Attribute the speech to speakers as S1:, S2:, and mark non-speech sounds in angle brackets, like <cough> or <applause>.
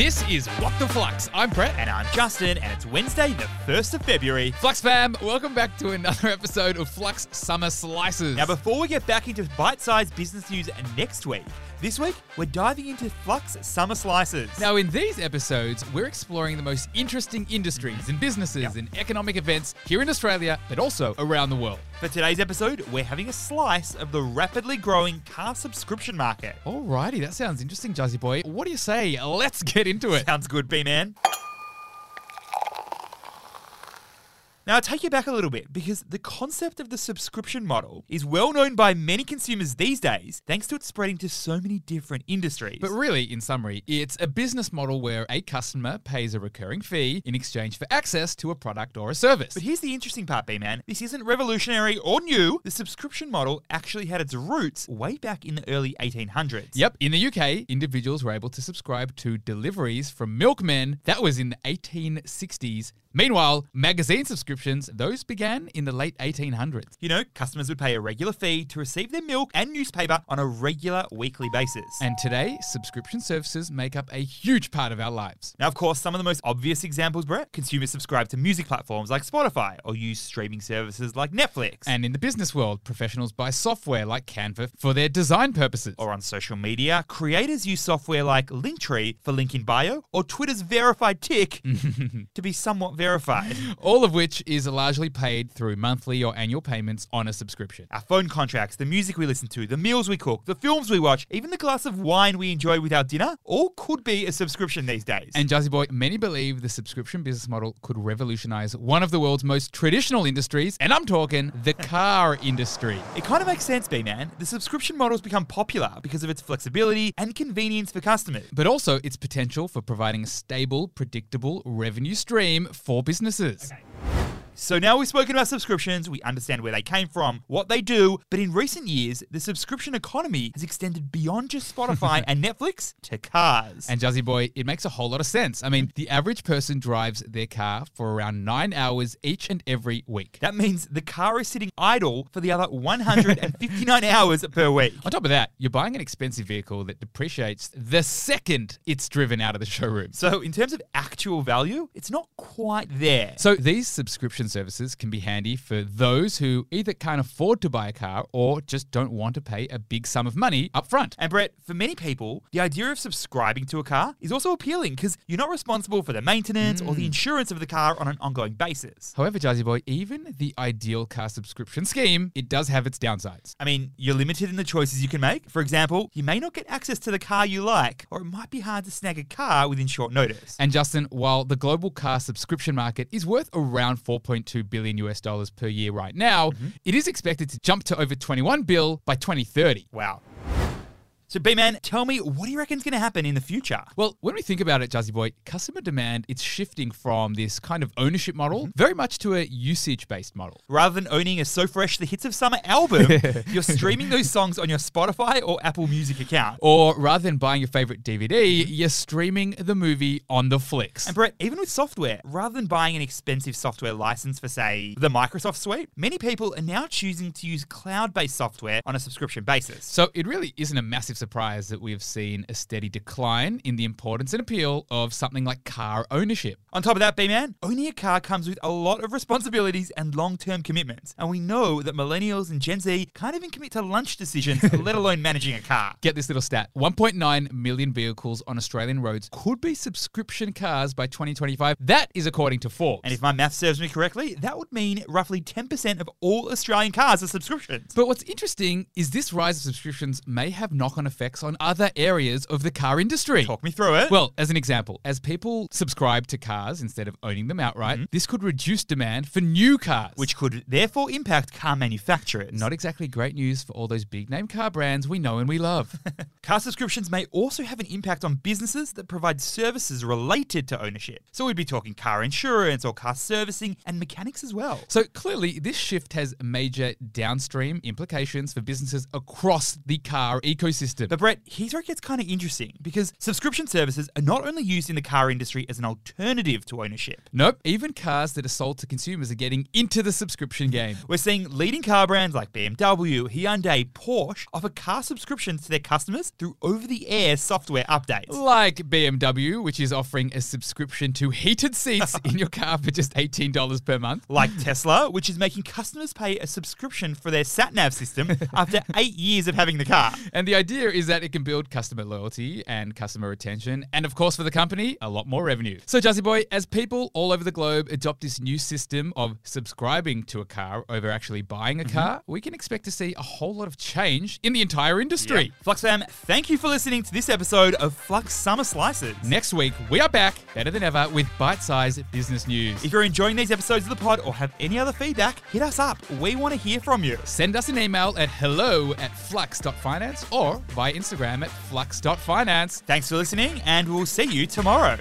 S1: This is What the Flux. I'm Brett.
S2: And I'm Justin, and it's Wednesday, the 1st of February.
S1: Flux fam, welcome back to another <laughs> episode of Flux Summer Slices.
S2: Now, before we get back into bite sized business news next week, this week we're diving into Flux Summer Slices.
S1: Now, in these episodes, we're exploring the most interesting industries and businesses and economic events here in Australia, but also around the world.
S2: For today's episode, we're having a slice of the rapidly growing car subscription market.
S1: Alrighty, that sounds interesting, Jazzy Boy. What do you say? Let's get into it.
S2: Sounds good, B Man. Now, I'll take you back a little bit because the concept of the subscription model is well known by many consumers these days thanks to it spreading to so many different industries.
S1: But really, in summary, it's a business model where a customer pays a recurring fee in exchange for access to a product or a service.
S2: But here's the interesting part, B Man. This isn't revolutionary or new. The subscription model actually had its roots way back in the early 1800s.
S1: Yep, in the UK, individuals were able to subscribe to deliveries from milkmen. That was in the 1860s. Meanwhile, magazine subscriptions, those began in the late 1800s.
S2: You know, customers would pay a regular fee to receive their milk and newspaper on a regular weekly basis.
S1: And today, subscription services make up a huge part of our lives.
S2: Now, of course, some of the most obvious examples, Brett, consumers subscribe to music platforms like Spotify or use streaming services like Netflix.
S1: And in the business world, professionals buy software like Canva for their design purposes.
S2: or on social media, creators use software like Linktree for link in bio or Twitter's verified tick <laughs> to be somewhat verified. <laughs>
S1: All of which is largely paid through monthly or annual payments on a subscription.
S2: Our phone contracts, the music we listen to, the meals we cook, the films we watch, even the glass of wine we enjoy with our dinner, all could be a subscription these days.
S1: And Jazzy Boy, many believe the subscription business model could revolutionize one of the world's most traditional industries, and I'm talking the car industry.
S2: it kind of makes sense, B man. The subscription model's become popular because of its flexibility and convenience for customers.
S1: But also its potential for providing a stable, predictable revenue stream for businesses.
S2: So now we've spoken about subscriptions, we understand where they came from, what they do, but in recent years, the subscription economy has extended beyond just Spotify <laughs> and Netflix to cars.
S1: And Jazzy Boy, it makes a whole lot of sense. I mean, the average person drives their car for around nine hours each and every week.
S2: that means the car is sitting idle for the other 159 <laughs> hours per week.
S1: On top of that, you're buying an expensive vehicle that depreciates the second it's driven out of the showroom.
S2: So, in terms of actual value, it's not quite there.
S1: So these subscription services can be handy for those who either can't afford to buy a car or just don't want to pay a big sum of money up front.
S2: And Brett, for many people, the idea of subscribing to a car is also appealing because you're not responsible for the maintenance or the hmm. insurance of the car on an ongoing basis.
S1: However, Jazzy Boy, even the ideal car subscription scheme, it does have its downsides.
S2: I mean, you're limited in the choices you can make. For example, you may not get access to the car you like, or it might be hard to snag a car within short notice.
S1: And Justin, while the global car subscription market is worth around 4.2 billion US dollars per year right now, mm-hmm. it is expected to jump to over 21 bill by 2030.
S2: wow. So, B Man, tell me, what do you reckon's going to happen in the future?
S1: Well, when we think about it, Jazzy Boy, customer demand it's shifting from this kind of ownership model mm-hmm. very much to a usage-based model.
S2: Rather than owning a So Fresh The Hits of Summer album, <laughs> you're streaming those songs on your Spotify or Apple Music account.
S1: Or rather than buying your favorite DVD, mm-hmm. you're streaming the movie on the flicks.
S2: And Brett, even with software, rather than buying an expensive software license for, say, the Microsoft Suite, many people are now choosing to use cloud based software on a subscription basis.
S1: So it really isn't a massive surprise that we've seen a steady decline in the importance and appeal of something like car ownership.
S2: On top of that, B Man, owning a car comes with a lot of responsibilities and long term commitments. And we know that millennials and Gen Z can't even commit to lunch decisions, <laughs> let alone managing a car.
S1: Get this little stat 1.9 million vehicles on Australian roads could be subscription cars by 2025. That is according to Forbes.
S2: And if my math serves me correctly, that would mean roughly 10% of all Australian cars are subscriptions.
S1: But what's interesting is this rise of subscriptions may have knock on effects on other areas of the car industry.
S2: Talk me through it.
S1: Well, as an example, as people subscribe to cars instead of owning them outright, mm-hmm. this could reduce demand for new cars.
S2: which could therefore impact car manufacturers.
S1: not exactly great news for all those big name car brands we know and we love. <laughs>
S2: Car subscriptions may also have an impact on businesses that provide services related to ownership. So we'd be talking car insurance or car servicing and mechanics as well.
S1: so clearly, this shift has major downstream implications for businesses across the car ecosystem. System.
S2: But Brett, here's where it gets kind of interesting because subscription services are not only used in the car industry as an alternative to ownership.
S1: Nope, even cars that are sold to consumers are getting into the subscription game.
S2: We're seeing leading car brands like BMW, Hyundai, Porsche offer car subscriptions to their customers through over the air software updates.
S1: Like BMW, which is offering a subscription to heated seats in your car for just $18 per month.
S2: Like Tesla, which is making customers pay a subscription for their sat nav system <laughs> after eight years of having the car.
S1: And the idea is that it can build customer loyalty and customer retention, and of course, for the company, a lot more revenue. So, Jazzy Boy, as people all over the globe adopt this new system of subscribing to a car over actually buying a mm-hmm. car, we can expect to see a whole lot of change in the entire industry.
S2: Flux fam, thank you for listening to this episode of Flux Summer Slices.
S1: Next week, we are back better than ever with bite sized business news.
S2: If you're enjoying these episodes of the pod or have any other feedback, hit us up. We want to hear from you.
S1: Send us an email at hello at flux.finance or via Instagram at flux.finance.
S2: Thanks for listening, and we'll see you tomorrow.